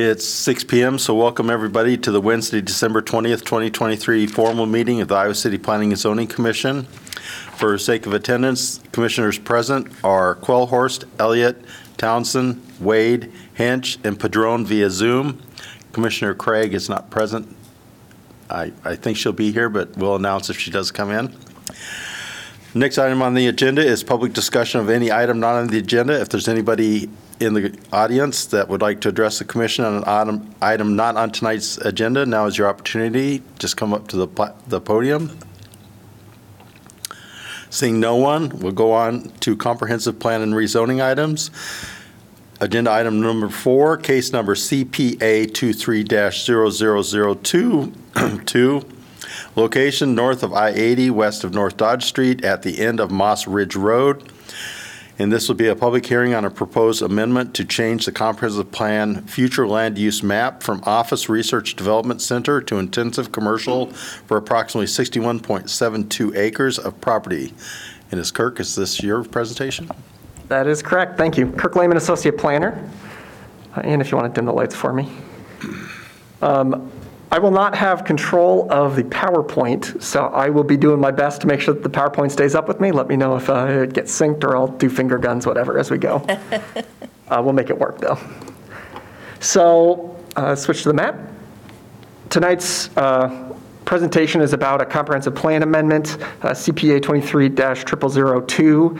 It's 6 PM, so welcome everybody to the Wednesday, December 20th, 2023 formal meeting of the Iowa City Planning and Zoning Commission. For sake of attendance, commissioners present are Quellhorst, Elliott, Townsend, Wade, Hinch, and Padron via Zoom. Commissioner Craig is not present. I, I think she'll be here, but we'll announce if she does come in. Next item on the agenda is public discussion of any item not on the agenda. If there's anybody in the audience that would like to address the commission on an item, item not on tonight's agenda, now is your opportunity. Just come up to the, the podium. Seeing no one, we'll go on to comprehensive plan and rezoning items. Agenda item number four, case number CPA 23-0002, two, Location north of I-80, west of North Dodge Street, at the end of Moss Ridge Road. And this will be a public hearing on a proposed amendment to change the comprehensive plan future land use map from Office Research Development Center to intensive commercial for approximately 61.72 acres of property. And is Kirk, is this your presentation? That is correct. Thank you. Kirk Lehmann, Associate Planner. Uh, And if you want to dim the lights for me. Um, I will not have control of the PowerPoint, so I will be doing my best to make sure that the PowerPoint stays up with me. Let me know if uh, it gets synced or I'll do finger guns, whatever, as we go. Uh, We'll make it work, though. So, uh, switch to the map. Tonight's uh, presentation is about a comprehensive plan amendment, uh, CPA 23-0002.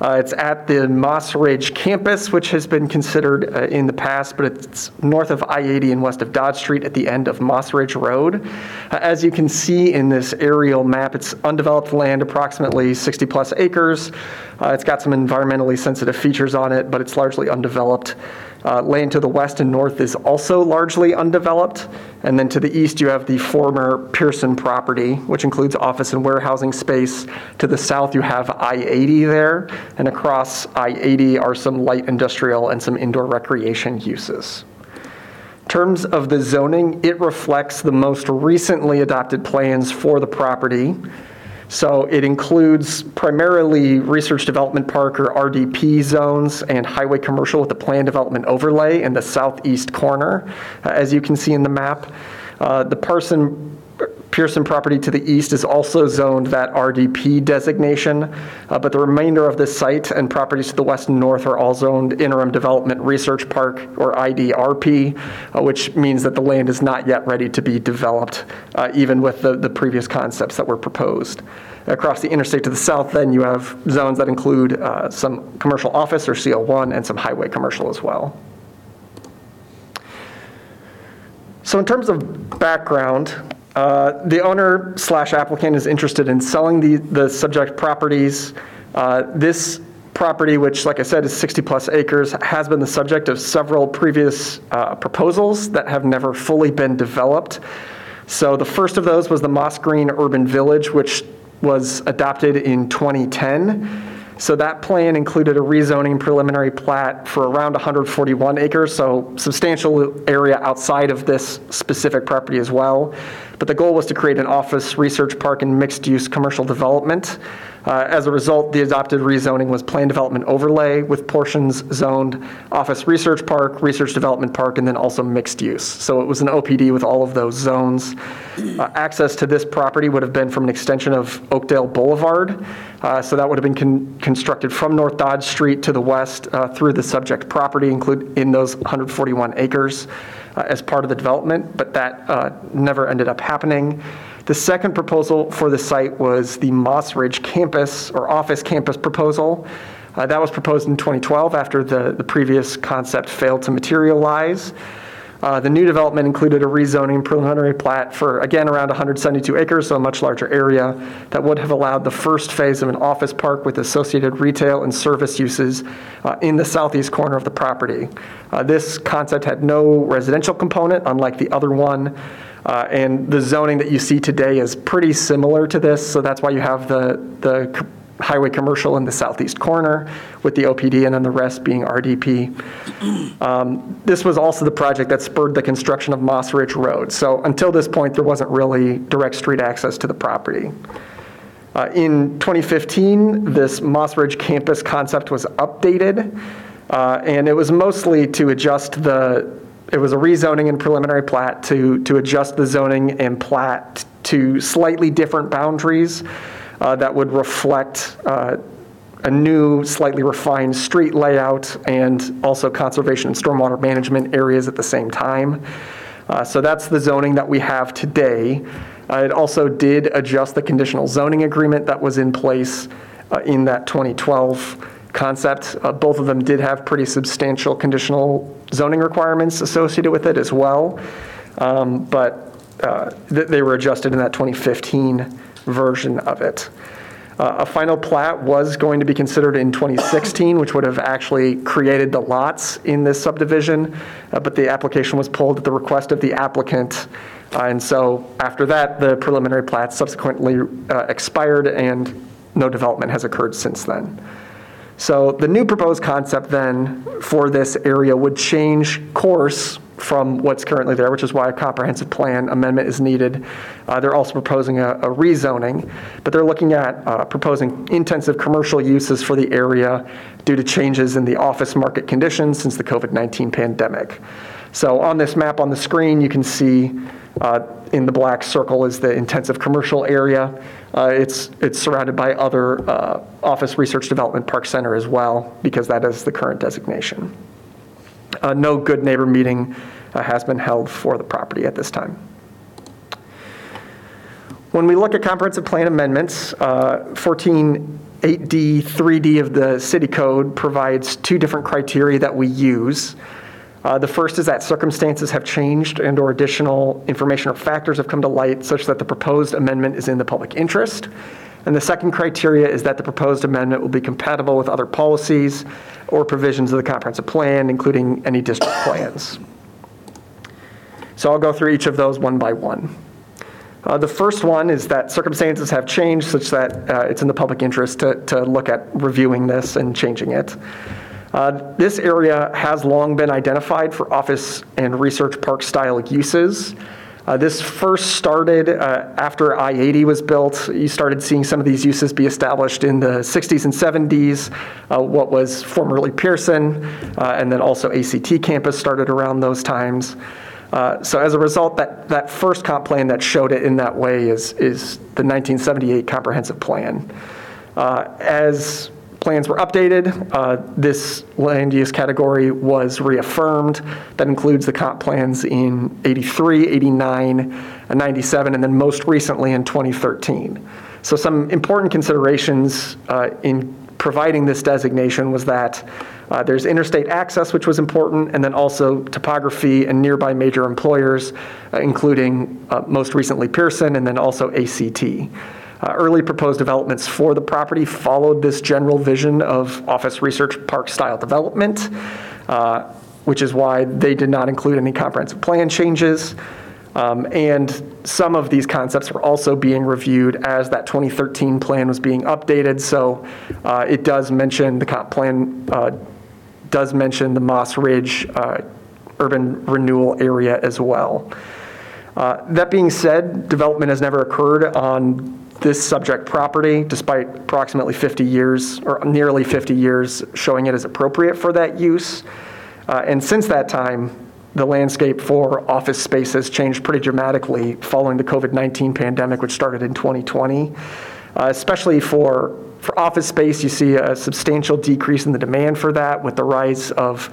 Uh, It's at the Moss Ridge campus, which has been considered uh, in the past, but it's north of I-80 and west of Dodge Street at the end of Moss Ridge Road. Uh, As you can see in this aerial map, it's undeveloped land, approximately 60-plus acres. Uh, It's got some environmentally sensitive features on it, but it's largely undeveloped. Uh, Land to the west and north is also largely undeveloped. And then to the east, you have the former Pearson property, which includes office and warehousing space. To the south, you have I-80 there, and across I-80 are some light industrial and some indoor recreation uses. Terms of the zoning, it reflects the most recently adopted plans for the property. So it includes primarily Research Development Park or RDP zones and highway commercial with the plan development overlay in the southeast corner, uh, as you can see in the map. Uh, The Parson Pearson property to the east is also zoned that RDP designation, uh, but the remainder of this site and properties to the west and north are all zoned Interim Development Research Park, or IDRP, uh, which means that the land is not yet ready to be developed, uh, even with the, the previous concepts that were proposed. Across the interstate to the south, then, you have zones that include uh, some commercial office, or CO1, and some highway commercial as well. So in terms of background, uh, the owner slash applicant is interested in selling the, the subject properties. Uh, This property, which, like I said, is 60-plus acres, has been the subject of several previous uh, proposals that have never fully been developed. So the first of those was the Moss Green Urban Village, which was adopted in 2010. So that plan included a rezoning preliminary plat for around 141 acres, so substantial area outside of this specific property as well. But the goal was to create an office, research park, and mixed-use commercial development. Uh, As a result, the adopted rezoning was plan development overlay with portions zoned office research park, research development park, and then also mixed use. So it was an OPD with all of those zones. Uh, Access to this property would have been from an extension of Oakdale Boulevard. Uh, So that would have been con- constructed from North Dodge Street to the west uh, through the subject property, include in those 141 acres uh, as part of the development, but that uh, never ended up happening. The second proposal for the site was the Moss Ridge campus or office campus proposal. Uh, That was proposed in 2012 after the, the previous concept failed to materialize. Uh, The new development included a rezoning preliminary plat for, again, around 172 acres, so a much larger area, that would have allowed the first phase of an office park with associated retail and service uses uh, in the southeast corner of the property. Uh, This concept had no residential component, unlike the other one, uh, and the zoning that you see today is pretty similar to this, so that's why you have the, the highway commercial in the southeast corner with the OPD and then the rest being RDP. Um, This was also the project that spurred the construction of Moss Ridge Road. So until this point, there wasn't really direct street access to the property. Uh, In 2015, this Moss Ridge campus concept was updated, uh, and it was mostly to adjust the it was a rezoning and preliminary plat to, to adjust the zoning and plat to slightly different boundaries uh, that would reflect uh, a new, slightly refined street layout and also conservation and stormwater management areas at the same time. Uh, So that's the zoning that we have today. Uh, It also did adjust the conditional zoning agreement that was in place uh, in that 2012 concept. Uh, Both of them did have pretty substantial conditional zoning requirements associated with it as well, Um, but uh, th- they were adjusted in that 2015 version of it. Uh, A final plat was going to be considered in 2016, which would have actually created the lots in this subdivision, uh, but the application was pulled at the request of the applicant. Uh, And so after that, the preliminary plat subsequently uh, expired, and no development has occurred since then. So the new proposed concept then for this area would change course from what's currently there, which is why a comprehensive plan amendment is needed. Uh, They're also proposing a a rezoning, but they're looking at uh, proposing intensive commercial uses for the area due to changes in the office market conditions since the COVID-19 pandemic. So on this map on the screen, you can see uh, in the black circle is the intensive commercial area. Uh, It's, it's surrounded by other uh, Office Research Development Park Center as well, because that is the current designation. Uh, No good neighbor meeting uh, has been held for the property at this time. When we look at comprehensive plan amendments, uh, 14.8D, 3D of the city code provides two different criteria that we use. Uh, The first is that circumstances have changed and/or additional information or factors have come to light such that the proposed amendment is in the public interest. And the second criteria is that the proposed amendment will be compatible with other policies or provisions of the comprehensive plan, including any district plans. So I'll go through each of those one by one. Uh, The first one is that circumstances have changed such that uh, it's in the public interest to, to look at reviewing this and changing it. Uh, This area has long been identified for office and research park style uses. Uh, This first started uh, after I-80 was built. You started seeing some of these uses be established in the 60s and 70s, uh, what was formerly Pearson, uh, and then also ACT campus started around those times. Uh, So as a result, that, that first comp plan that showed it in that way is, is the 1978 comprehensive plan. Uh, As plans were updated, uh, this land use category was reaffirmed. That includes the comp plans in 83, 89, and 97, and then most recently in 2013. So some important considerations uh, in providing this designation was that uh, there's interstate access, which was important, and then also topography and nearby major employers, uh, including uh, most recently Pearson and then also ACT. Uh, Early proposed developments for the property followed this general vision of office research park style development, uh, which is why they did not include any comprehensive plan changes. Um, And some of these concepts were also being reviewed as that 2013 plan was being updated. So uh, it does mention, the comp plan uh, does mention the Moss Ridge uh, urban renewal area as well. Uh, That being said, development has never occurred on this subject property, despite approximately 50 years, or nearly 50 years, showing it as appropriate for that use. Uh, And since that time, the landscape for office space has changed pretty dramatically following the COVID-19 pandemic, which started in 2020. Uh, Especially for, for office space, you see a substantial decrease in the demand for that with the rise of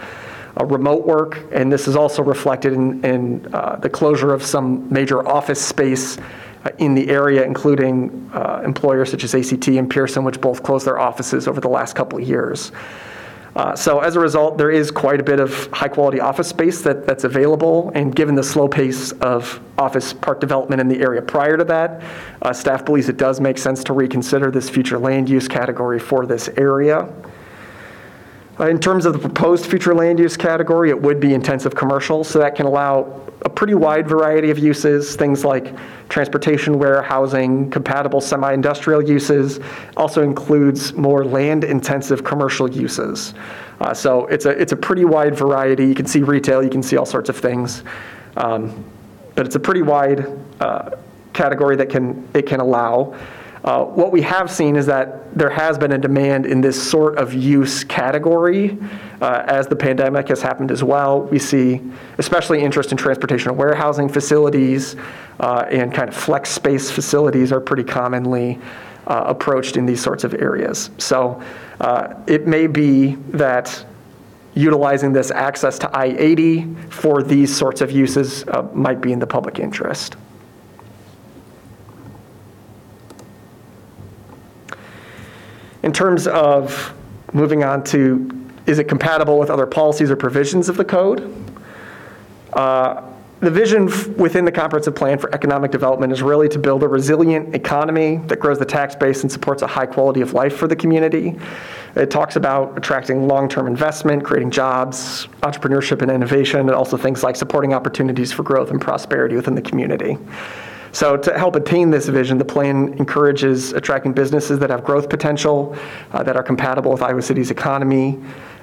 uh, remote work, and this is also reflected in, in uh, the closure of some major office space in the area, including uh, employers such as ACT and Pearson, which both closed their offices over the last couple of years. Uh, So as a result, there is quite a bit of high-quality office space that, that's available, and given the slow pace of office park development in the area prior to that, uh, staff believes it does make sense to reconsider this future land use category for this area. Uh, In terms of the proposed future land use category, it would be intensive commercial, so that can allow a pretty wide variety of uses, things like transportation, warehousing, compatible semi-industrial uses, also includes more land-intensive commercial uses. Uh, So it's a, it's a pretty wide variety. You can see retail, you can see all sorts of things. Um, But it's a pretty wide uh, category that can, it can allow. Uh, What we have seen is that there has been a demand in this sort of use category uh, as the pandemic has happened as well. We see especially interest in transportation and warehousing facilities uh, and kind of flex space facilities are pretty commonly uh, approached in these sorts of areas. So uh, it may be that utilizing this access to I-80 for these sorts of uses might be in the public interest. In terms of moving on to, is it compatible with other policies or provisions of the code? Uh, The vision f- within the comprehensive plan for economic development is really to build a resilient economy that grows the tax base and supports a high quality of life for the community. It talks about attracting long-term investment, creating jobs, entrepreneurship and innovation, and also things like supporting opportunities for growth and prosperity within the community. So to help attain this vision, the plan encourages attracting businesses that have growth potential, uh, that are compatible with Iowa City's economy,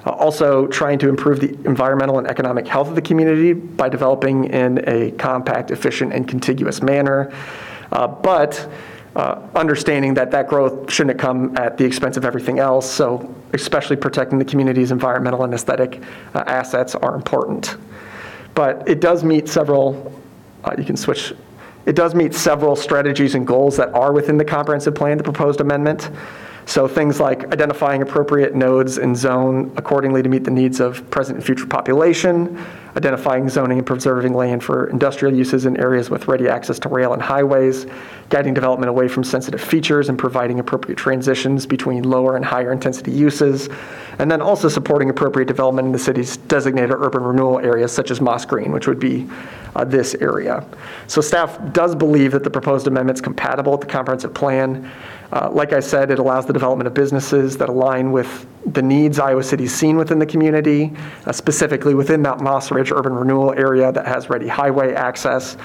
uh, also trying to improve the environmental and economic health of the community by developing in a compact, efficient, and contiguous manner. Uh, But uh, understanding that that growth shouldn't come at the expense of everything else, so especially protecting the community's environmental and aesthetic uh, assets are important. But it does meet several, uh, you can switch, it does meet several strategies and goals that are within the comprehensive plan, the proposed amendment. So things like identifying appropriate nodes and zone accordingly to meet the needs of present and future population, identifying zoning and preserving land for industrial uses in areas with ready access to rail and highways, guiding development away from sensitive features and providing appropriate transitions between lower and higher intensity uses, and then also supporting appropriate development in the city's designated urban renewal areas such as Moss Green, which would be uh, this area. So staff does believe that the proposed amendment is compatible with the comprehensive plan. Uh, Like I said, it allows the development of businesses that align with the needs Iowa City's seen within the community, uh, specifically within that Moss Ridge urban renewal area that has ready highway access.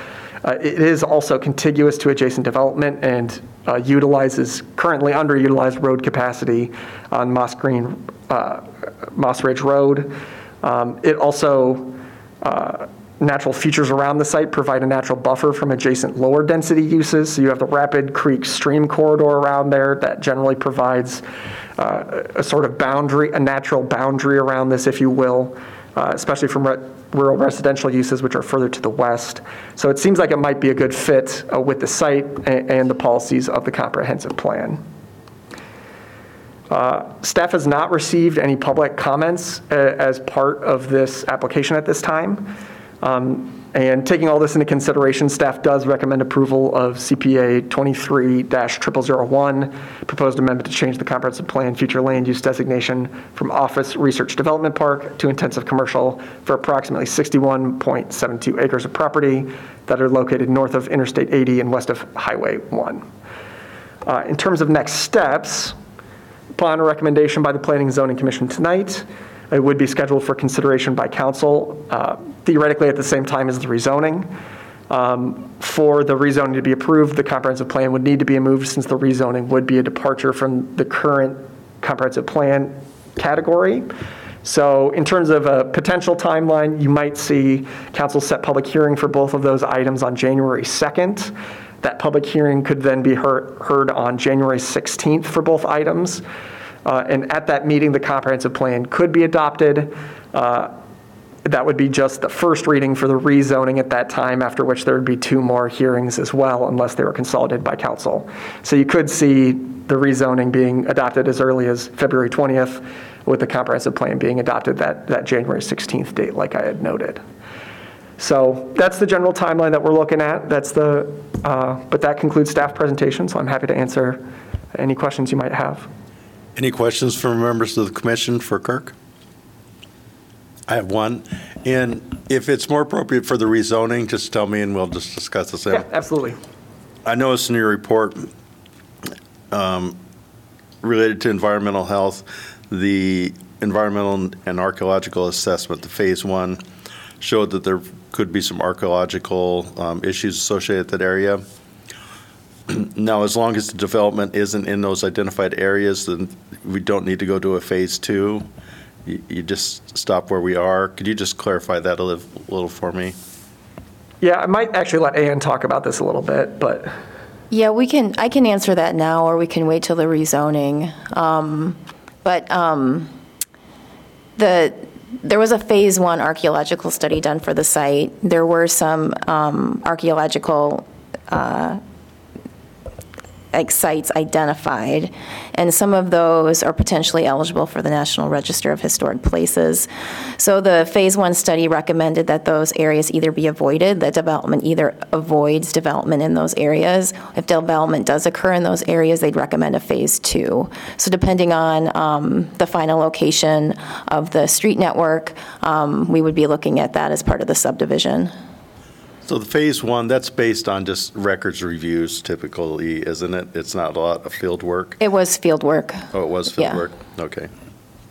Uh, It is also contiguous to adjacent development and uh, utilizes currently underutilized road capacity on Moss Green, uh, Moss Ridge Road. Um, It also uh, natural features around the site provide a natural buffer from adjacent lower density uses. So you have the Rapid Creek stream corridor around there that generally provides uh, a sort of boundary, a natural boundary around this, if you will, uh, especially from re- rural residential uses, which are further to the west. So it seems like it might be a good fit uh, with the site a- and the policies of the comprehensive plan. Uh, Staff has not received any public comments uh, as part of this application at this time. Um, And taking all this into consideration, staff does recommend approval of CPA 23-0001, proposed amendment to change the comprehensive plan future land use designation from office research development park to intensive commercial for approximately 61.72 acres of property that are located north of Interstate 80 and west of Highway 1. Uh, In terms of next steps, upon a recommendation by the Planning and Zoning Commission tonight, it would be scheduled for consideration by council uh, theoretically at the same time as the rezoning. Um, For the rezoning to be approved, the comprehensive plan would need to be moved since the rezoning would be a departure from the current comprehensive plan category. So in terms of a potential timeline, you might see council set public hearing for both of those items on January 2nd. That public hearing could then be heard, heard on January 16th for both items. Uh, And at that meeting, the comprehensive plan could be adopted. Uh, That would be just the first reading for the rezoning at that time, after which there would be two more hearings as well, unless they were consolidated by council. So you could see the rezoning being adopted as early as February 20th, with the comprehensive plan being adopted that, that January 16th date, like I had noted. So that's the general timeline that we're looking at. That's the, uh, but that concludes staff presentation, so I'm happy to answer any questions you might have. Any questions from members of the commission for Kirk? I have one. And if it's more appropriate for the rezoning, just tell me and we'll just discuss the Yeah, absolutely. I noticed in your report um, related to environmental health, the environmental and archaeological assessment, the phase one, showed that there could be some archaeological um, issues associated with that area. Now, as long as the development isn't in those identified areas, then we don't need to go to a phase two. You you just stop where we are. Could you just clarify that a little little for me? Yeah, I might actually let Ann talk about this a little bit, but Yeah, we can, I can answer that now, or we can wait till the rezoning. Um, But um, the, there was a Phase One archaeological study done for the site. There were some um, archaeological uh, like sites identified, and some of those are potentially eligible for the National Register of Historic Places. So the Phase One study recommended that those areas either be avoided, that development either avoids development in those areas. If development does occur in those areas, they'd recommend a Phase Two. So depending on um, the final location of the street network, um, we would be looking at that as part of the subdivision. So the phase one, that's based on just records reviews typically, isn't it? It's not a lot of field work? It was field work. Oh, it was field Yeah. work? Okay,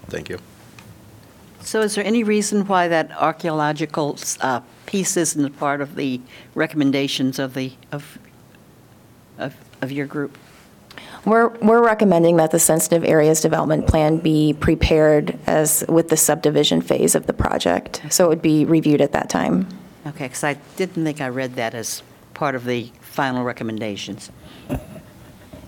thank you. So is there any reason why that archaeological uh, piece isn't a part of the recommendations of the, of, of of your group? We're, we're recommending that the sensitive areas development plan be prepared as, with the subdivision phase of the project. So it would be reviewed at that time. Okay, because I didn't think I read that as part of the final recommendations.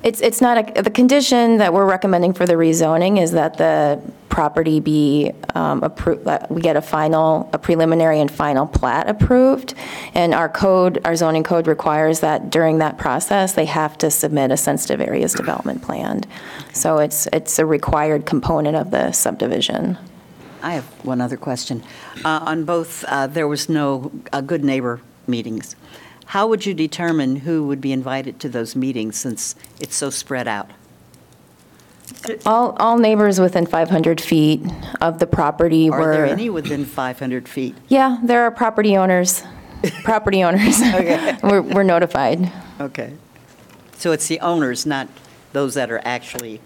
It's, it's not, a the condition that we're recommending for the rezoning is that the property be um, approved, that we get a final, a preliminary and final plat approved. And our code, our zoning code requires that during that process, they have to submit a sensitive areas development plan. So it's, it's a required component of the subdivision. I have one other question. Uh, On both, uh, there was no uh, good neighbor meetings. How would you determine who would be invited to those meetings since it's so spread out? All, all neighbors within 500 feet of the property were. Are there any within 500 feet? Yeah, there are property owners, property owners. We're we're notified. Okay. So it's the owners, not those that are actually,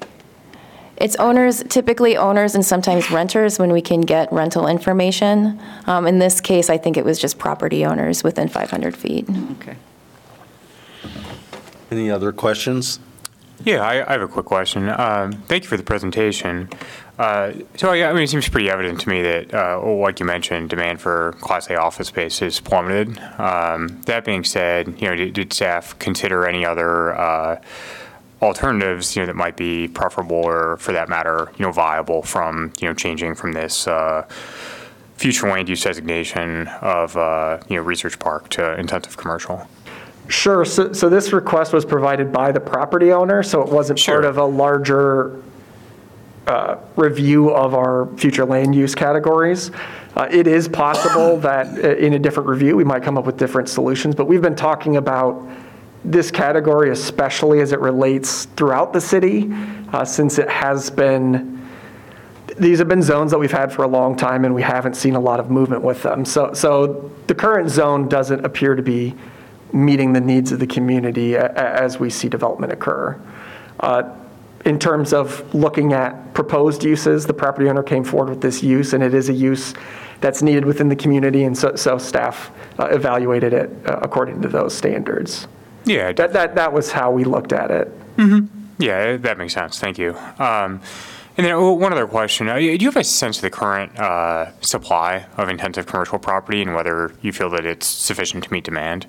It's owners, typically owners and sometimes renters when we can get rental information. Um, In this case, I think it was just property owners within 500 feet. okay. Any other questions? Yeah, I, I have a quick question. Um, thank you for the presentation. Uh, so, yeah, I mean, it seems pretty evident to me that, uh, well, like you mentioned, demand for Class A office space has plummeted. Um, that being said, you know, did, did staff consider any other uh, alternatives, you know, that might be preferable or, for that matter, you know, viable from, you know, changing from this uh, future land use designation of, uh, you know, research park to intensive commercial? Sure, so, so this request was provided by the property owner, so it wasn't part of a larger uh, review of our future land use categories. Uh, It is possible that uh, in a different review, we might come up with different solutions, but we've been talking about this category especially as it relates throughout the city, uh, since it has been, these have been zones that we've had for a long time, and we haven't seen a lot of movement with them. So, so the current zone doesn't appear to be meeting the needs of the community a- a- as we see development occur. Uh, In terms of looking at proposed uses, the property owner came forward with this use, and it is a use that's needed within the community, and so, so staff uh, evaluated it uh, according to those standards. Yeah, That, that, that was how we looked at it. Yeah, that makes sense. Thank you. Um, And then one other question. Uh, Do you have a sense of the current uh, supply of intensive commercial property and whether you feel that it's sufficient to meet demand?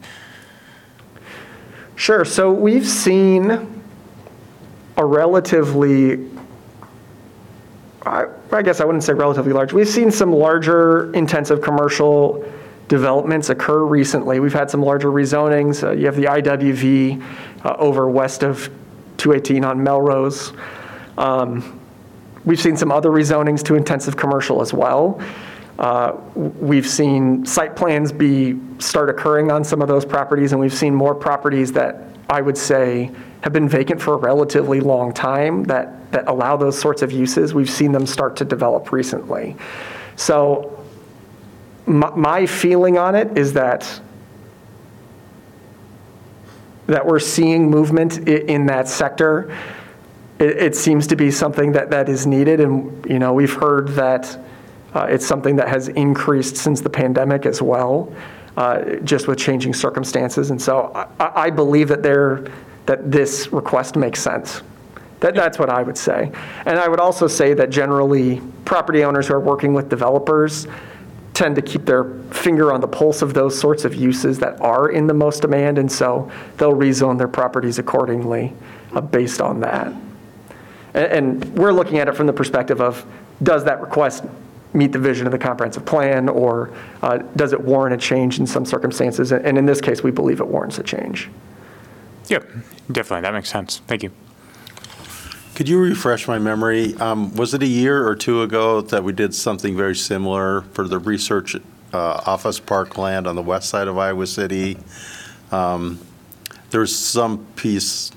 Sure, so we've seen a relatively, I I guess I wouldn't say relatively large, we've seen some larger intensive commercial developments occur recently. We've had some larger rezonings. Uh, You have the IWV uh, over west of 218 on Melrose. Um, We've seen some other rezonings to intensive commercial as well. Uh, We've seen site plans be, start occurring on some of those properties, and we've seen more properties that I would say have been vacant for a relatively long time that, that allow those sorts of uses. We've seen them start to develop recently. So my, my feeling on it is that that we're seeing movement in that sector. It, it seems to be something that, that is needed, and, you know, we've heard that uh, it's something that has increased since the pandemic as well, uh, just with changing circumstances, and so I, I I believe that there, that this request makes sense. That, that's what I would say. And I would also say that generally, property owners who are working with developers, tend to keep their finger on the pulse of those sorts of uses that are in the most demand, and so they'll rezone their properties accordingly uh, based on that. A- And we're looking at it from the perspective of, does that request meet the vision of the comprehensive plan, or uh, does it warrant a change in some circumstances? And in this case, we believe it warrants a change. Yep, definitely, that makes sense. Thank you. Could you refresh my memory? Um, Was it a year or two ago that we did something very similar for the research uh, office park land on the west side of Iowa City? Um, There's some piece,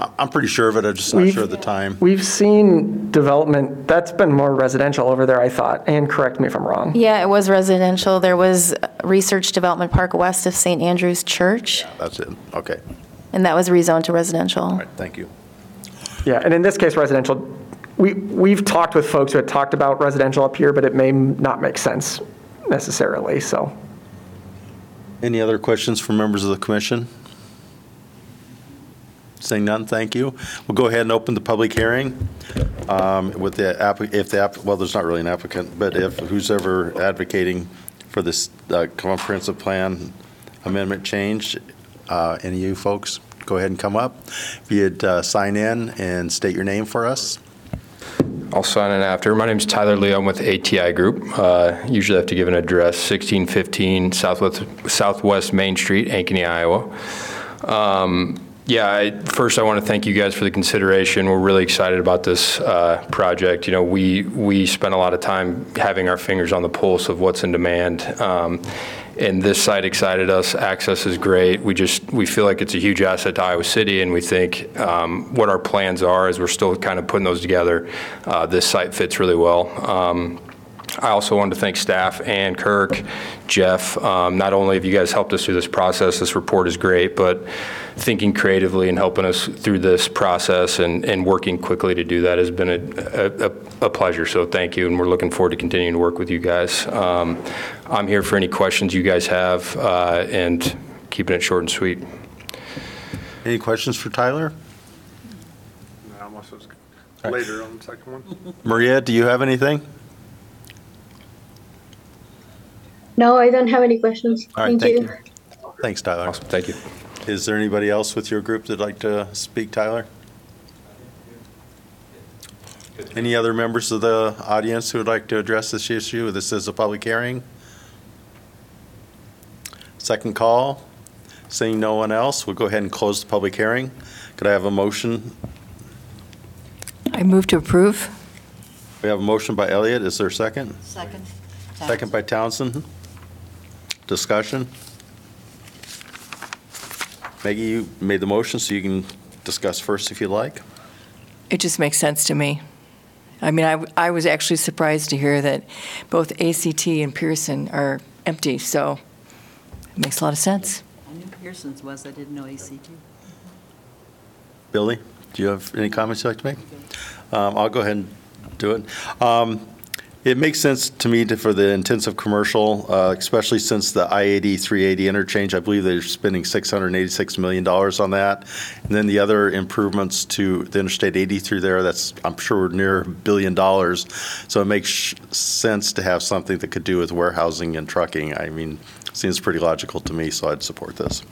I- I'm pretty sure of it, I'm just not We've- sure of the time. We've seen development, that's been more residential over there, I thought, and correct me if I'm wrong. Yeah, it was residential. There was Research Development Park west of St. Andrew's Church, That's it, okay, and that was rezoned to residential. all right, thank you. Yeah, and in this case, residential, we, we've talked with folks who had talked about residential up here, but it may not make sense necessarily, so. Any other questions from members of the commission? Seeing none, thank you. We'll go ahead and open the public hearing um, with the, if the, well, there's not really an applicant, but if who's ever advocating for this uh, comprehensive plan amendment change, uh, any of you folks, go ahead and come up. If you'd uh, sign in and state your name for us. I'll sign in after. My name is Tyler Lee. I'm with ATI Group. Uh, Usually have to give an address, 1615 Southwest Southwest Main Street, Ankeny, Iowa. Um, Yeah, I- first I want to thank you guys for the consideration. We're really excited about this uh, project. You know, we, we spent a lot of time having our fingers on the pulse of what's in demand. Um, And this site excited us. Access is great. We just, we feel like it's a huge asset to Iowa City, and we think um, what our plans are, as we're still kind of putting those together, uh, this site fits really well. Um, I also wanted to thank staff and Kirk, Jeff. Um, Not only have you guys helped us through this process, this report is great, but thinking creatively and helping us through this process and, and working quickly to do that has been a, a, a pleasure. So thank you, and we're looking forward to continuing to work with you guys. Um, I'm here for any questions you guys have, uh, and keeping it short and sweet. Any questions for Tyler? No, unless it's later on the second one. Maria, do you have anything? No, I don't have any questions. All right, Thank you. Thanks, Tyler. Awesome, thank you. Is there anybody else with your group that'd like to speak, Tyler? Any other members of the audience who would like to address this issue? This is a public hearing. Second call. Seeing no one else, we'll go ahead and close the public hearing. Could I have a motion? I move to approve. We have a motion by Elliott. Is there a second? Second. Second by Townsend. Discussion? Maggie, you made the motion, so you can discuss first if you'd like. It just makes sense to me. I mean, I, I was actually surprised to hear that both ACT and Pearson are empty, so it makes a lot of sense. I knew Pearson's was, I didn't know ACT. Billy, do you have any comments you'd like to make? Um, I'll go ahead and do it. Um, It makes sense to me to- for the intensive commercial, uh, especially since the I-80, 380 interchange, I believe they're spending $686 million on that. And then the other improvements to the Interstate 80 through there, that's, I'm sure, near a billion dollars. So it makes sense to have something that could do with warehousing and trucking. I mean, seems pretty logical to me, so I'd support this.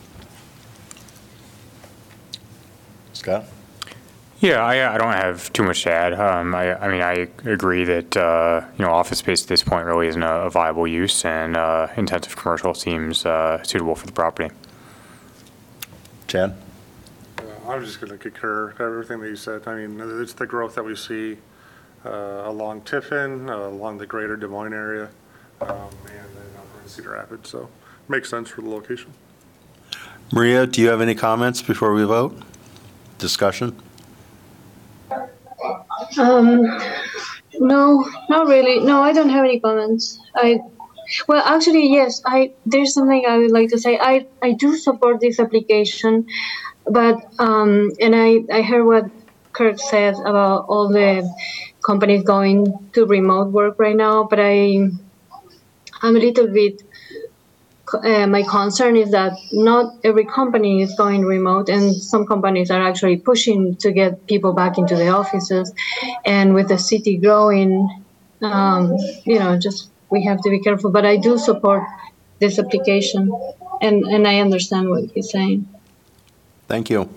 Scott? Yeah, I, I don't have too much to add. Um, I, I mean, I agree that, uh, you know, office space at this point really isn't a, a viable use and, uh, intensive commercial seems, uh, suitable for the property. Chad? Uh, I'm just going to concur with everything that you said. I mean, it's the growth that we see uh, along Tiffin, uh, along the greater Des Moines area, um, and then over in Cedar Rapids, so makes sense for the location. Maria, do you have any comments before we vote? Discussion? Um, no, not really. No, I don't have any comments. I, well, actually, yes. I there's something I would like to say. I I do support this application, but um, and I I heard what Kurt said about all the companies going to remote work right now, but I I'm a little bit. Uh, my concern is that not every company is going remote, and some companies are actually pushing to get people back into the offices. And with the city growing, um, you know, just we have to be careful. But I do support this application, and and I understand what he's saying. Thank you.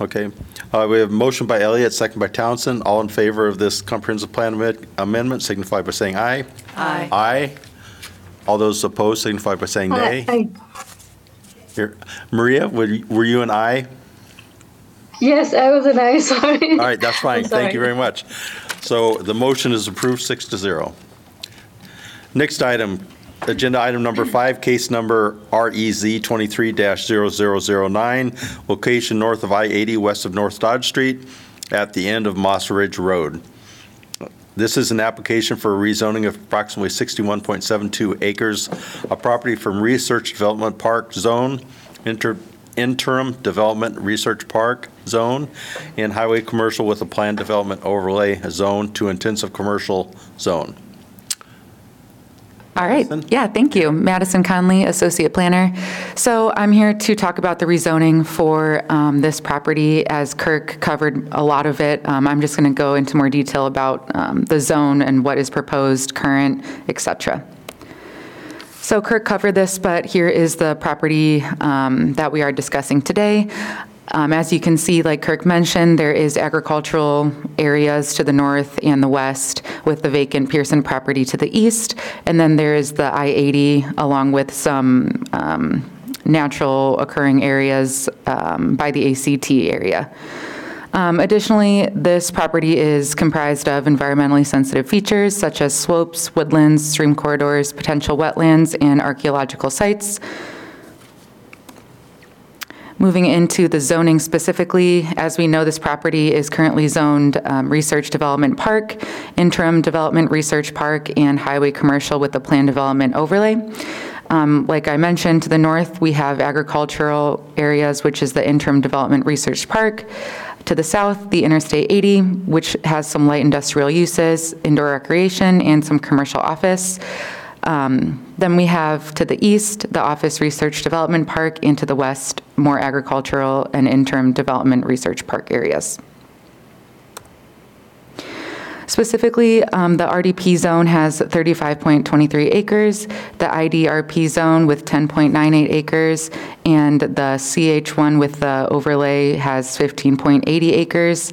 Okay, uh, we have a motion by Elliott, second by Townsend. All in favor of this comprehensive plan amend- amendment signify by saying aye. Aye. Aye. All those opposed signify by saying nay. I, Here, Maria, were you- were you an aye? yes, I was an aye. Sorry. All right, that's fine. Thank you very much. So the motion is approved, six to zero. Next item, agenda item number five, case number REZ 23-0009, location north of I-80, west of North Dodge Street, at the end of Moss Ridge Road. This is an application for a rezoning of approximately 61.72 acres of property from Research Development Park Zone, inter- interim development research park zone, and highway commercial with a planned development overlay zone to intensive commercial zone. All right. Madison? Yeah, thank you. Madison Conley, Associate Planner. So I'm here to talk about the rezoning for um, this property, as Kirk covered a lot of it. Um, I'm just going to go into more detail about um, the zone and what is proposed, current, et cetera. So Kirk covered this, but here is the property um, that we are discussing today. Um, As you can see, like Kirk mentioned, there is agricultural areas to the north and the west with the vacant Pearson property to the east. And then there is the I-80 along with some um, natural occurring areas um, by the ACT area. Um, Additionally, this property is comprised of environmentally sensitive features such as slopes, woodlands, stream corridors, potential wetlands, and archaeological sites. Moving into the zoning specifically, as we know, this property is currently zoned um, Research Development Park, Interim Development Research Park, and Highway Commercial with the Plan Development Overlay. Um, Like I mentioned, to the north, we have agricultural areas, which is the Interim Development Research Park. To the south, the Interstate 80, which has some light industrial uses, indoor recreation, and some commercial office. Um, Then we have to the east, the Office Research Development Park, and to the west, more agricultural and interim development research park areas. Specifically, um, the RDP zone has 35.23 acres, the IDRP zone with 10.98 acres, and the CH1 with the overlay has 15.80 acres.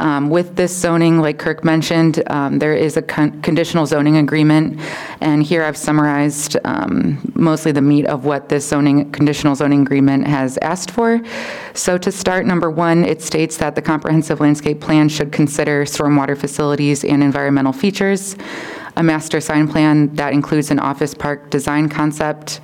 Um, With this zoning, like Kirk mentioned, um, there is a con- conditional zoning agreement, and here I've summarized um, mostly the meat of what this zoning, conditional zoning agreement has asked for. So to start, number one, it states that the comprehensive landscape plan should consider stormwater facilities and environmental features, a master sign plan that includes an office park design concept,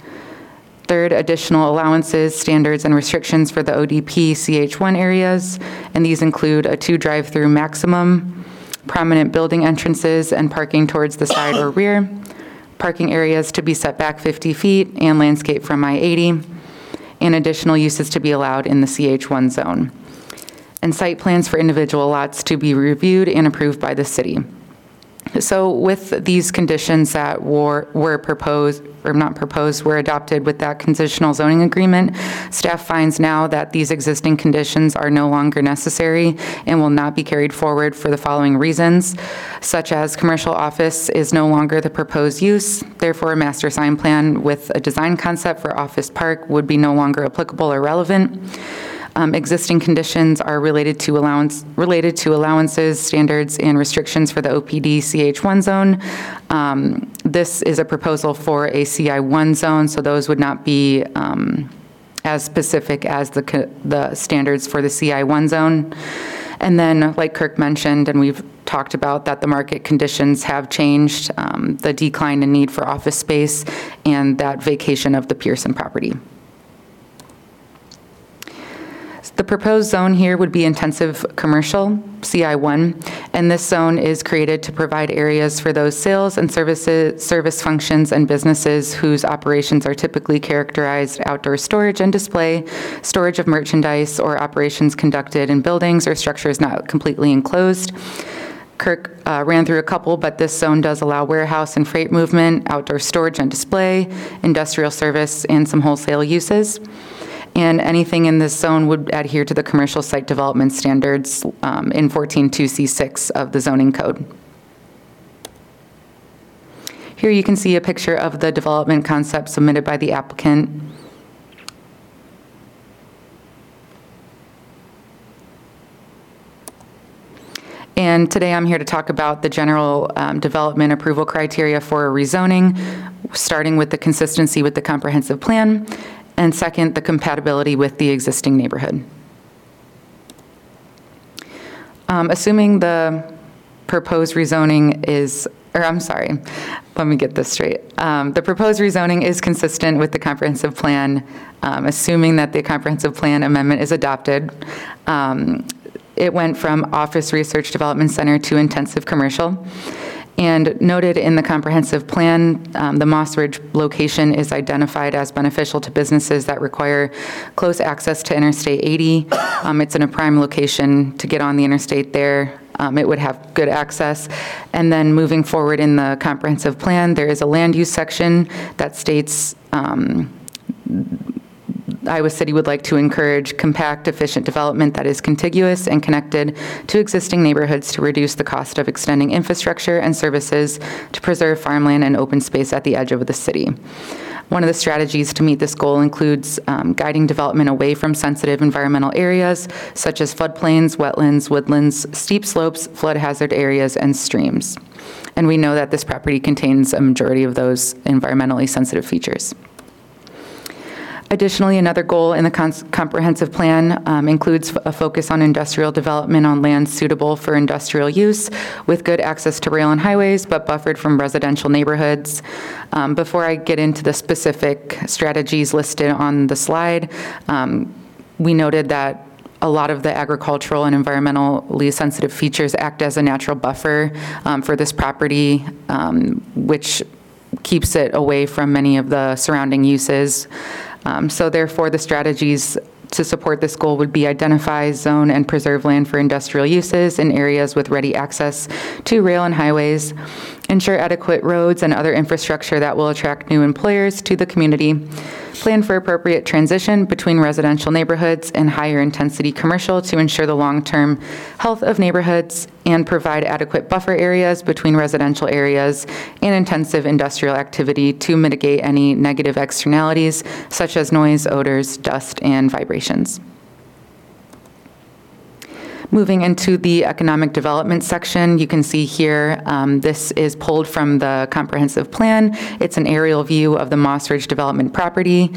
Third, additional allowances, standards, and restrictions for the ODP CH1 areas, and these include a two drive-through maximum, prominent building entrances and parking towards the side or rear, parking areas to be set back 50 feet, and landscape from I-80, and additional uses to be allowed in the CH1 zone, and site plans for individual lots to be reviewed and approved by the city. So with these conditions that were, were proposed, or not proposed, were adopted with that conditional zoning agreement, staff finds now that these existing conditions are no longer necessary and will not be carried forward for the following reasons, such as commercial office is no longer the proposed use, therefore a master sign plan with a design concept for office park would be no longer applicable or relevant. Um, Existing conditions are related to allowance, related to allowances, standards, and restrictions for the OPD CH1 zone. Um, This is a proposal for a CI1 zone, so those would not be um, as specific as the, the standards for the CI1 zone. And then, like Kirk mentioned, and we've talked about, that the market conditions have changed, um, the decline in need for office space, and that vacation of the Pearson property. The proposed zone here would be intensive commercial, CI1, and this zone is created to provide areas for those sales and services, service functions and businesses whose operations are typically characterized outdoor storage and display, storage of merchandise, or operations conducted in buildings or structures not completely enclosed. Kirk uh, ran through a couple, but this zone does allow warehouse and freight movement, outdoor storage and display, industrial service, and some wholesale uses. And anything in this zone would adhere to the commercial site development standards um, in 142C6 of the zoning code. Here you can see a picture of the development concept submitted by the applicant. And today I'm here to talk about the general um, development approval criteria for rezoning, starting with the consistency with the comprehensive plan, and second, the compatibility with the existing neighborhood. Um, Assuming the proposed rezoning is, or I'm sorry, let me get this straight. Um, The proposed rezoning is consistent with the comprehensive plan, um, assuming that the comprehensive plan amendment is adopted. Um, It went from office research development center to intensive commercial. And noted in the comprehensive plan, um, the Moss Ridge location is identified as beneficial to businesses that require close access to Interstate 80. Um, It's in a prime location to get on the interstate there. Um, It would have good access. And then moving forward in the comprehensive plan, there is a land use section that states um, Iowa City would like to encourage compact, efficient development that is contiguous and connected to existing neighborhoods to reduce the cost of extending infrastructure and services to preserve farmland and open space at the edge of the city. One of the strategies to meet this goal includes um, guiding development away from sensitive environmental areas such as floodplains, wetlands, woodlands, steep slopes, flood hazard areas, and streams. And we know that this property contains a majority of those environmentally sensitive features. Additionally, another goal in the comprehensive plan um, includes a focus on industrial development on land suitable for industrial use with good access to rail and highways, but buffered from residential neighborhoods. Um, Before I get into the specific strategies listed on the slide, um, we noted that a lot of the agricultural and environmentally sensitive features act as a natural buffer um, for this property, um, which keeps it away from many of the surrounding uses. Um, So therefore, the strategies to support this goal would be identify, zone, and preserve land for industrial uses in areas with ready access to rail and highways, ensure adequate roads and other infrastructure that will attract new employers to the community, plan for appropriate transition between residential neighborhoods and higher intensity commercial to ensure the long-term health of neighborhoods, and provide adequate buffer areas between residential areas and intensive industrial activity to mitigate any negative externalities such as noise, odors, dust, and vibrations. Moving into the economic development section, you can see here, um, this is pulled from the comprehensive plan. It's an aerial view of the Moss Ridge development property.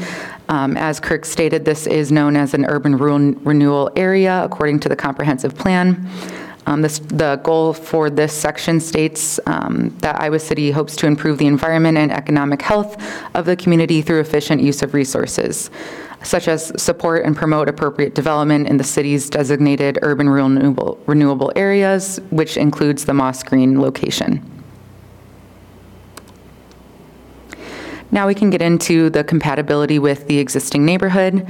Um, As Kirk stated, this is known as an urban rural renewal area according to the comprehensive plan. Um, this- The goal for this section states um, that Iowa City hopes to improve the environment and economic health of the community through efficient use of resources, such as support and promote appropriate development in the city's designated urban renewable renewable areas, which includes the Moss Green location. Now we can get into the compatibility with the existing neighborhood.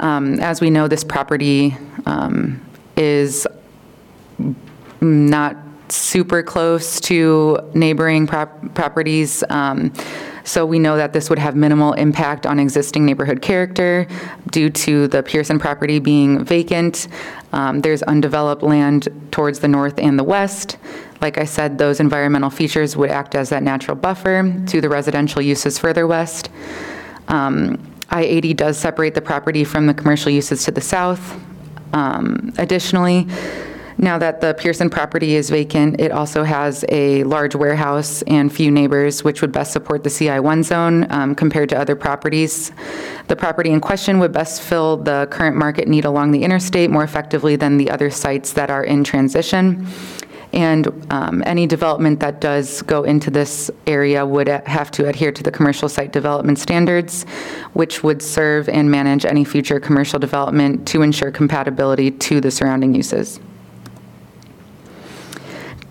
Um, As we know, this property um, is not super close to neighboring prop- properties. Um, So we know that this would have minimal impact on existing neighborhood character due to the Pearson property being vacant. Um, There's undeveloped land towards the north and the west. Like I said, those environmental features would act as that natural buffer to the residential uses further west. Um, I-80 does separate the property from the commercial uses to the south. Um, Additionally, now that the Pearson property is vacant, it also has a large warehouse and few neighbors, which would best support the CI1 zone um, compared to other properties. The property in question would best fill the current market need along the interstate more effectively than the other sites that are in transition. And um, any development that does go into this area would have to adhere to the commercial site development standards, which would serve and manage any future commercial development to ensure compatibility to the surrounding uses.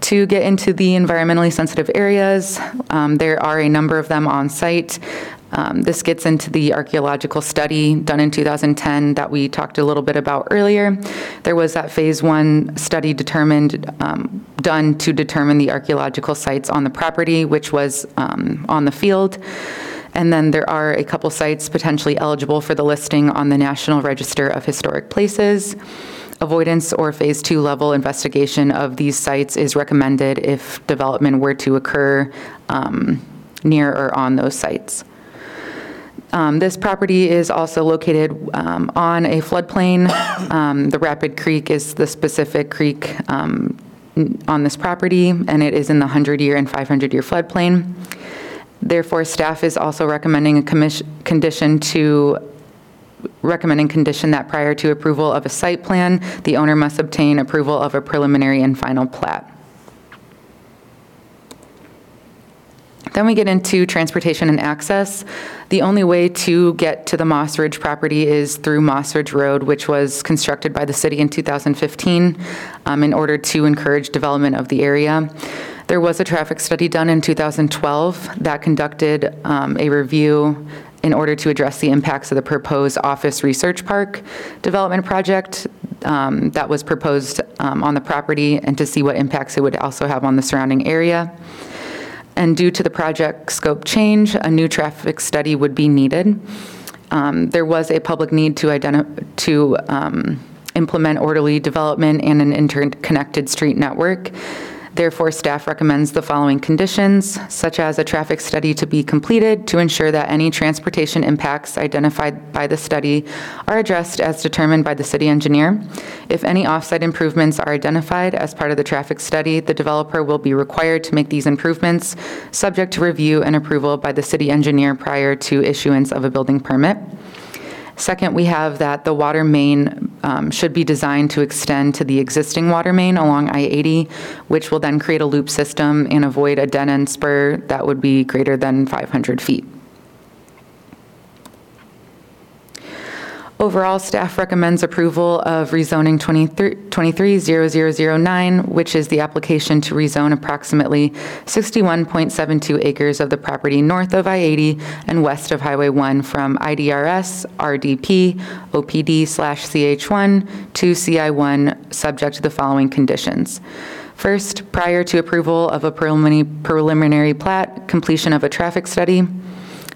To get into the environmentally sensitive areas, um, there are a number of them on site. Um, This gets into the archaeological study done in 2010 that we talked a little bit about earlier. There was that Phase One study determined, um, done to determine the archaeological sites on the property, which was um, on the field. And then there are a couple sites potentially eligible for the listing on the National Register of Historic Places. Avoidance or Phase Two level investigation of these sites is recommended if development were to occur um, near or on those sites. Um, This property is also located um, on a floodplain. Um, The Rapid Creek is the specific creek um, on this property, and it is in the 100-year and 500-year floodplain. Therefore, staff is also recommending a condition to, recommending condition that prior to approval of a site plan, the owner must obtain approval of a preliminary and final plat. Then we get into transportation and access. The only way to get to the Moss Ridge property is through Moss Ridge Road, which was constructed by the city in 2015 um, in order to encourage development of the area. There was a traffic study done in 2012 that conducted um, a review in order to address the impacts of the proposed office research park development project um, that was proposed um, on the property and to see what impacts it would also have on the surrounding area. And due to the project scope change, a new traffic study would be needed. Um, There was a public need to identify, to um, implement orderly development and an interconnected street network. Therefore, staff recommends the following conditions, such as a traffic study to be completed to ensure that any transportation impacts identified by the study are addressed as determined by the city engineer. If any off-site improvements are identified as part of the traffic study, the developer will be required to make these improvements, subject to review and approval by the city engineer prior to issuance of a building permit. Second, we have that the water main um, should be designed to extend to the existing water main along I-80, which will then create a loop system and avoid a dead-end spur that would be greater than 500 feet. Overall, staff recommends approval of rezoning 23 230009, which is the application to rezone approximately 61.72 acres of the property north of I-80 and west of Highway 1 from IDRS, RDP, OPD slash CH1 to CI1, subject to the following conditions. First, prior to approval of a preliminary preliminary plat, completion of a traffic study.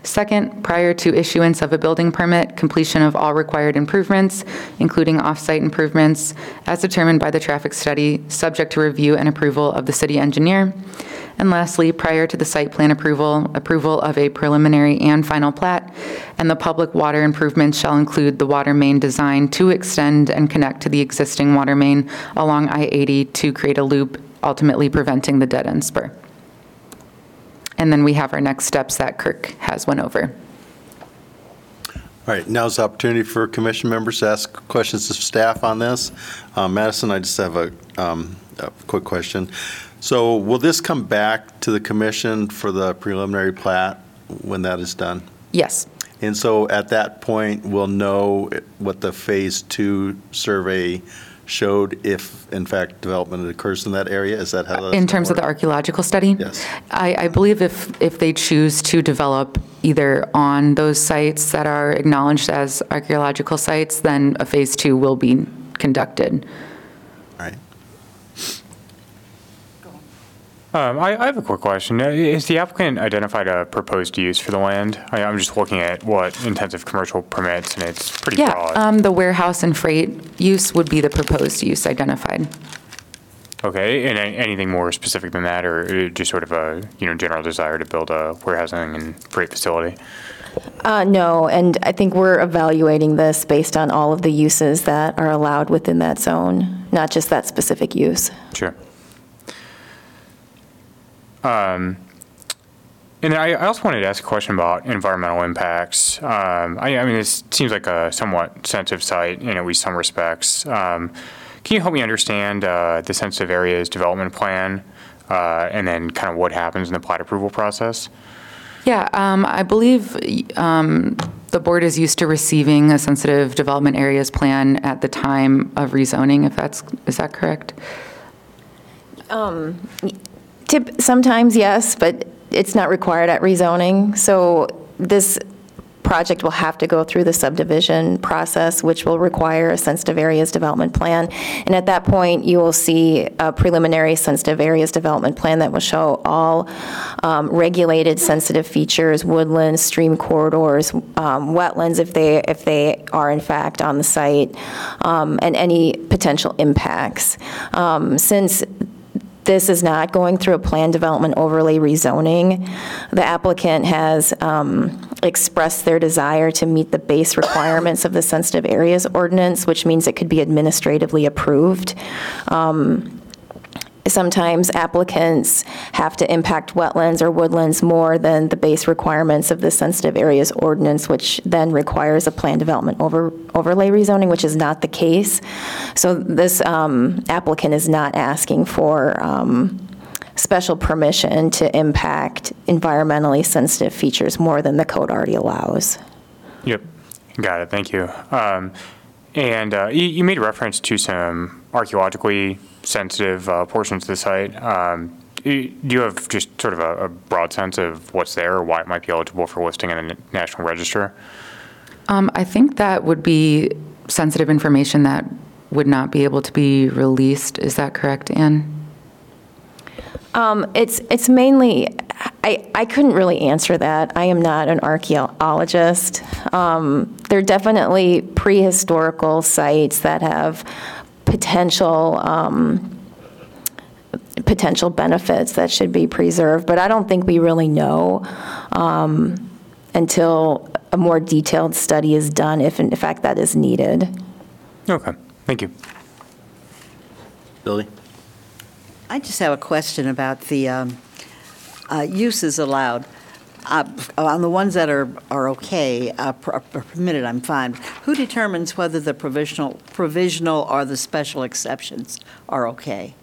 Second, prior to issuance of a building permit, completion of all required improvements, including off-site improvements, as determined by the traffic study, subject to review and approval of the city engineer. And lastly, prior to the site plan approval, approval of a preliminary and final plat, and the public water improvements shall include the water main design to extend and connect to the existing water main along I-80 to create a loop, ultimately preventing the dead-end spur. And then we have our next steps that Kirk has went over. All right, now's the opportunity for commission members to ask questions of staff on this. Uh, Madison, I just have a, um, a quick question. So will this come back to the commission for the preliminary plat when that is done? Yes, And so at that point, we'll know what the Phase Two survey showed if, in fact, development occurs in that area? Is that how that's in terms of the archaeological study? Yes. I, I believe if, if they choose to develop either on those sites that are acknowledged as archaeological sites, then a Phase Two will be conducted. All right. Um, I, I have a quick question. Uh, Has the applicant identified a proposed use for the land? I, I'm just looking at what intensive commercial permits, and it's pretty Yeah, broad. um, the warehouse and freight use would be the proposed use identified. Okay, and a- anything more specific than that, or uh, just sort of a, you know, general desire to build a warehousing and freight facility? Uh, No, and I think we're evaluating this based on all of the uses that are allowed within that zone, not just that specific use. Sure. Um, And then I I also wanted to ask a question about environmental impacts. Um, I I mean, this seems like a somewhat sensitive site in at least some respects. Um, Can you help me understand uh, the sensitive areas development plan, uh, and then kind of what happens in the plat approval process? Yeah, um, I believe um, the board is used to receiving a sensitive development areas plan at the time of rezoning, if that's, is that correct? Tip, sometimes, yes, but it's not required at rezoning. So this project will have to go through the subdivision process, which will require a sensitive areas development plan. And at that point, you will see a preliminary sensitive areas development plan that will show all um, regulated sensitive features, woodlands, stream corridors, um, wetlands if they, if they are in fact on the site, um, and any potential impacts. Um, Since this is not going through a plan development overlay rezoning. The applicant has um, expressed their desire to meet the base requirements of the sensitive areas ordinance, which means it could be administratively approved. Um, Sometimes applicants have to impact wetlands or woodlands more than the base requirements of the sensitive areas ordinance, which then requires a plan development over overlay rezoning, which is not the case. So this um, applicant is not asking for um, special permission to impact environmentally sensitive features more than the code already allows. Yep, got it, thank you. Um, And uh, you you made reference to some archaeologically sensitive uh, portions of the site. Um, y- Do you have just sort of a a broad sense of what's there or why it might be eligible for listing in the N- National Register? Um, I think that would be sensitive information that would not be able to be released. Is that correct, Anne? Um, It's, it's mainly, I, I couldn't really answer that. I am not an archaeologist. Um, They're definitely prehistorical sites that have potential, um, potential benefits that should be preserved, but I don't think we really know um, until a more detailed study is done, if in fact that is needed. Okay, thank you. Billy? I just have a question about the um, uh, uses allowed. Uh, On the ones that are, are okay, uh, per- are permitted, I'm fine. Who determines whether the provisional, provisional or the special exceptions are okay?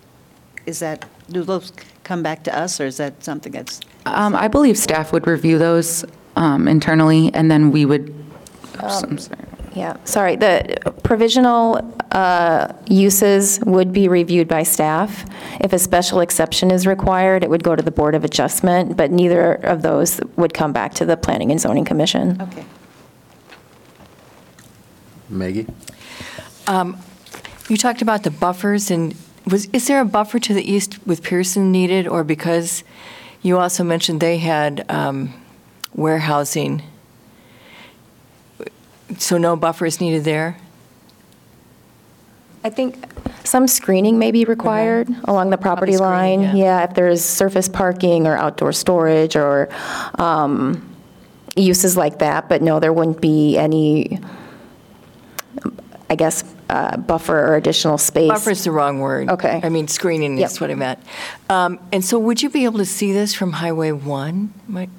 Is that, do those come back to us, or is that something that's, Um, I believe staff would review those um, internally, and then we would, I'm sorry. Yeah, sorry, the provisional uh, uses would be reviewed by staff. If a special exception is required, it would go to the Board of Adjustment, but neither of those would come back to the Planning and Zoning Commission. okay. Maggie? You talked about the buffers, and was, is there a buffer to the east with Pearson needed, or because you also mentioned they had um, warehousing, so no buffer is needed there? I think some screening may be required along the property line. yeah. Yeah, if there's surface parking or outdoor storage or um, uses like that, but no, there wouldn't be any, I guess, uh, buffer or additional space. Buffer's the wrong word. Okay. I mean, screening Yep. is what I meant. Um, And so would you be able to see this from Highway 1? Might-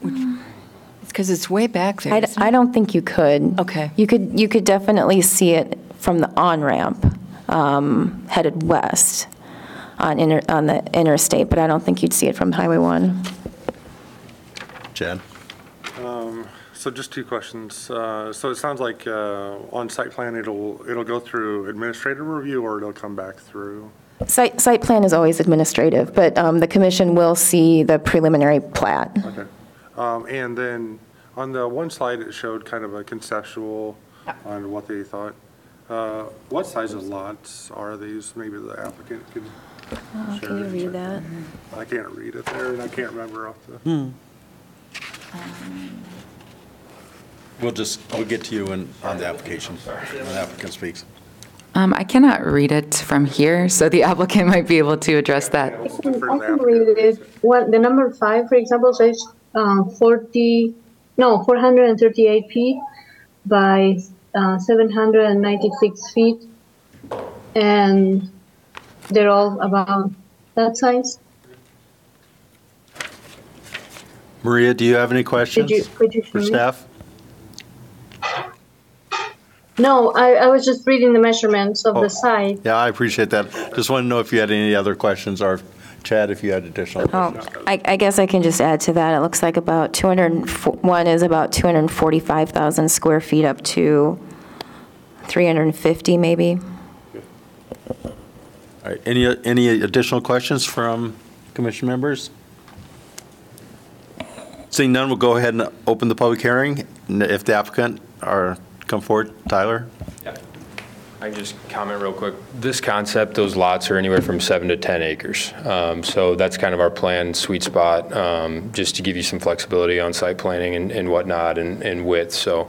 would- Because it's way back there. I, d- isn't I don't think you could. Okay. You could, you could definitely see it from the on-ramp um, headed west on inter, on the interstate, but I don't think you'd see it from Highway 1. Chad? So just two questions. Uh, So it sounds like uh, on site plan, it'll, it'll go through administrative review or it'll come back through? Site, site plan is always administrative, but um, the commission will see the preliminary plat. Okay. Um, And then on the one slide, it showed kind of a conceptual on what they thought. Uh, What size of lots are these? Maybe the applicant could share. Can you read that? I can't read it there, and I can't remember off the. We'll just, we'll get to you when, on the application, when the applicant speaks. Um, I cannot read it from here, so the applicant might be able to address that. We'll I defer to can read it. What, the number five, for example, says um, 40, no, 438 feet by uh, 796 feet. And they're all about that size. Maria, do you have any questions Could you, could you show for me? staff? No, I, I was just reading the measurements of Oh. the site. Yeah, I appreciate that. Just want to know if you had any other questions, or Chad, if you had additional Oh, questions. I, I guess I can just add to that. It looks like about 200, one is about 245,000 square feet up to 350 maybe. All right, any, any additional questions from commission members? Seeing none, we'll go ahead and open the public hearing. If the applicant are, come forward, Tyler? I can just comment real quick. This concept, those lots are anywhere from seven to 10 acres. Um, So that's kind of our plan, sweet spot, um, just to give you some flexibility on site planning and- and whatnot and and width. So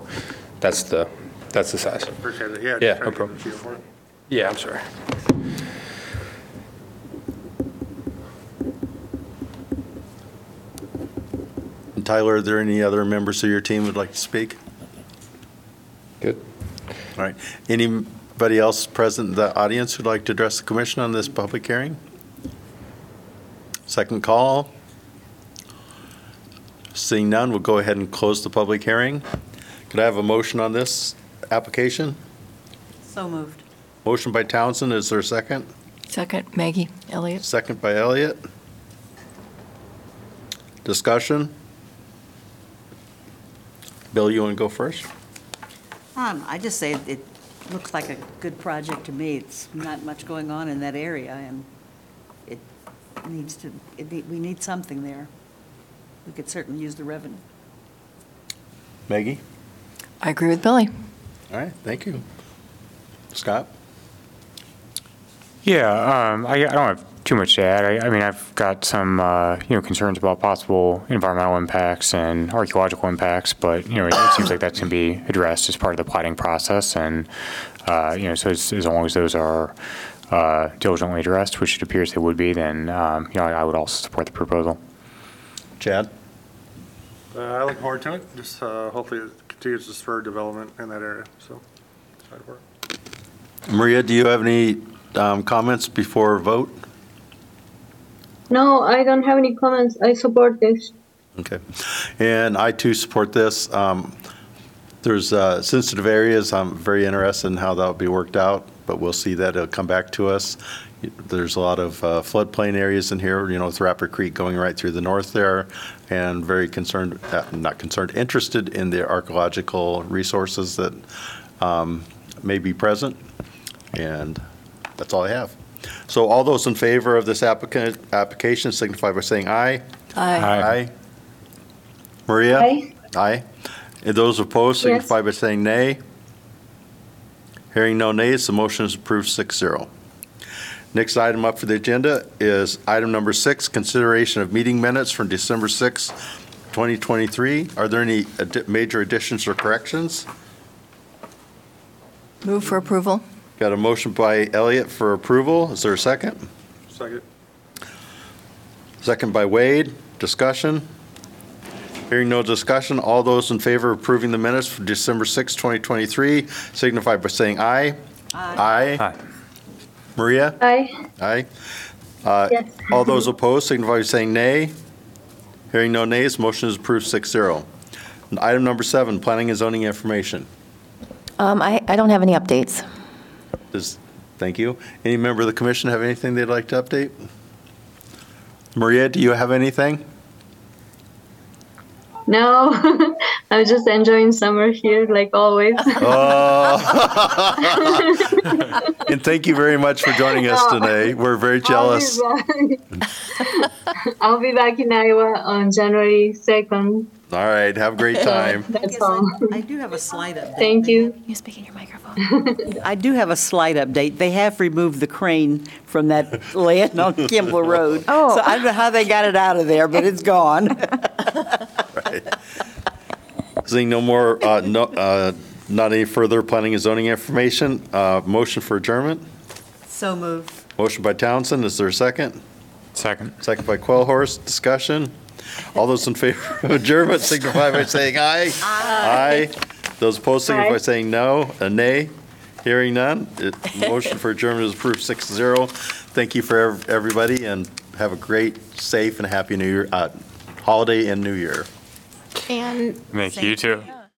that's the, that's the size. Appreciate it, yeah. Yeah, no problem. Yeah, I'm sorry. And Tyler, are there any other members of your team would like to speak? Good. All right. Any Anybody else present in the audience who'd like to address the commission on this public hearing? Second call. Seeing none, we'll go ahead and close the public hearing. Could I have a motion on this application? So moved. Motion by Townsend, is there a second? Second, Maggie Elliott. Second by Elliott. Discussion? Bill, you want to go first? Um, I just say it looks like a good project to me. It's not much going on in that area, and it needs to, it need- we need something there. We could certainly use the revenue. Maggie? I agree with Billy. All right, thank you. Scott? Yeah, um, I, I don't have too much to add. I, I mean, I've got some, uh, you know, concerns about possible environmental impacts and archaeological impacts, but, you know, it, it seems like that can be addressed as part of the platting process. And, uh, you know, so as, as long as those are, uh, diligently addressed, which it appears they would be, then, um, you know, I, I would also support the proposal. Chad? Uh, I look forward to it, just uh, hopefully it continues to spur development in that area, so. try to work. Maria, do you have any um, comments before vote? No, I don't have any comments. I support this. Okay. And I too support this. Um, There's uh, sensitive areas, I'm very interested in how that'll be worked out, but we'll see that, it'll come back to us. There's a lot of uh, floodplain areas in here, you know, with Rapid Creek going right through the north there, and very concerned, uh, not concerned, interested in the archaeological resources that um, may be present, and that's all I have. So all those in favor of this applicant, application signify by saying aye. Aye. Aye. Maria? Aye. Aye. And those opposed Yes. signify by saying nay. Hearing no nays, the motion is approved 6-0. Next item up for the agenda is item number six, consideration of meeting minutes from December 6, 2023. Are there any addi- major additions or corrections? Move for approval. Got a motion by Elliott for approval. Is there a second? Second. Second by Wade. Discussion? Hearing no discussion, all those in favor of approving the minutes for December 6, 2023 signify by saying aye. Aye. Aye. Maria? Aye. Aye. Uh, Yes. All those opposed signify by saying nay. Hearing no nays, motion is approved 6-0. And Item number seven, planning and zoning information. Um, I, I don't have any updates. Does, thank you. Any member of the commission have anything they'd like to update? Maria, do you have anything? No, I'm just enjoying summer here, like always. Oh. And thank you very much for joining us today. We're very jealous. I'll be, back. I'll be back in Iowa on January 2nd. All right, have a great time. That's Yes, all. I I do have a slight update. Thank you. You speak in your microphone. I do have a slight update. They have removed the crane from that land on Kimball Road. Oh. So I don't know how they got it out of there, but it's gone. Seeing no more, uh, no, uh, not any further planning and zoning information, uh, motion for adjournment. So moved. Motion by Townsend, is there a second? Second. Second by Quellhorst, discussion. All those in favor of adjournment signify by saying aye. Aye. Those opposed signify by Aye. saying no, a nay. Hearing none, it- motion for adjournment is approved 6-0. Thank you for ev- everybody, and have a great, safe, and happy New Year, uh, holiday and New Year. And Thank you, too.